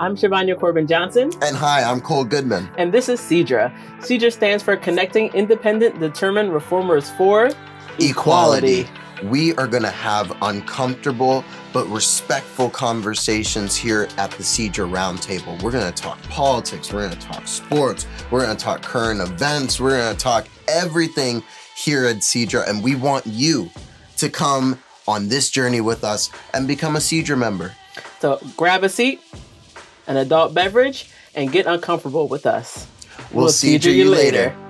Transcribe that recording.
I'm Shavanya Corbin Johnson. And hi, I'm Cole Goodman. And this is CIDRE. CIDRE stands for Connecting Independent Determined Reformers for Equality. We are going to have uncomfortable but respectful conversations here at the CIDRE Roundtable. We're going to talk politics, we're going to talk sports, we're going to talk current events, we're going to talk everything here at CIDRE. And we want you to come on this journey with us and become a CIDRE member. So grab a seat, an adult beverage, and get uncomfortable with us. We'll, we'll see you later. later.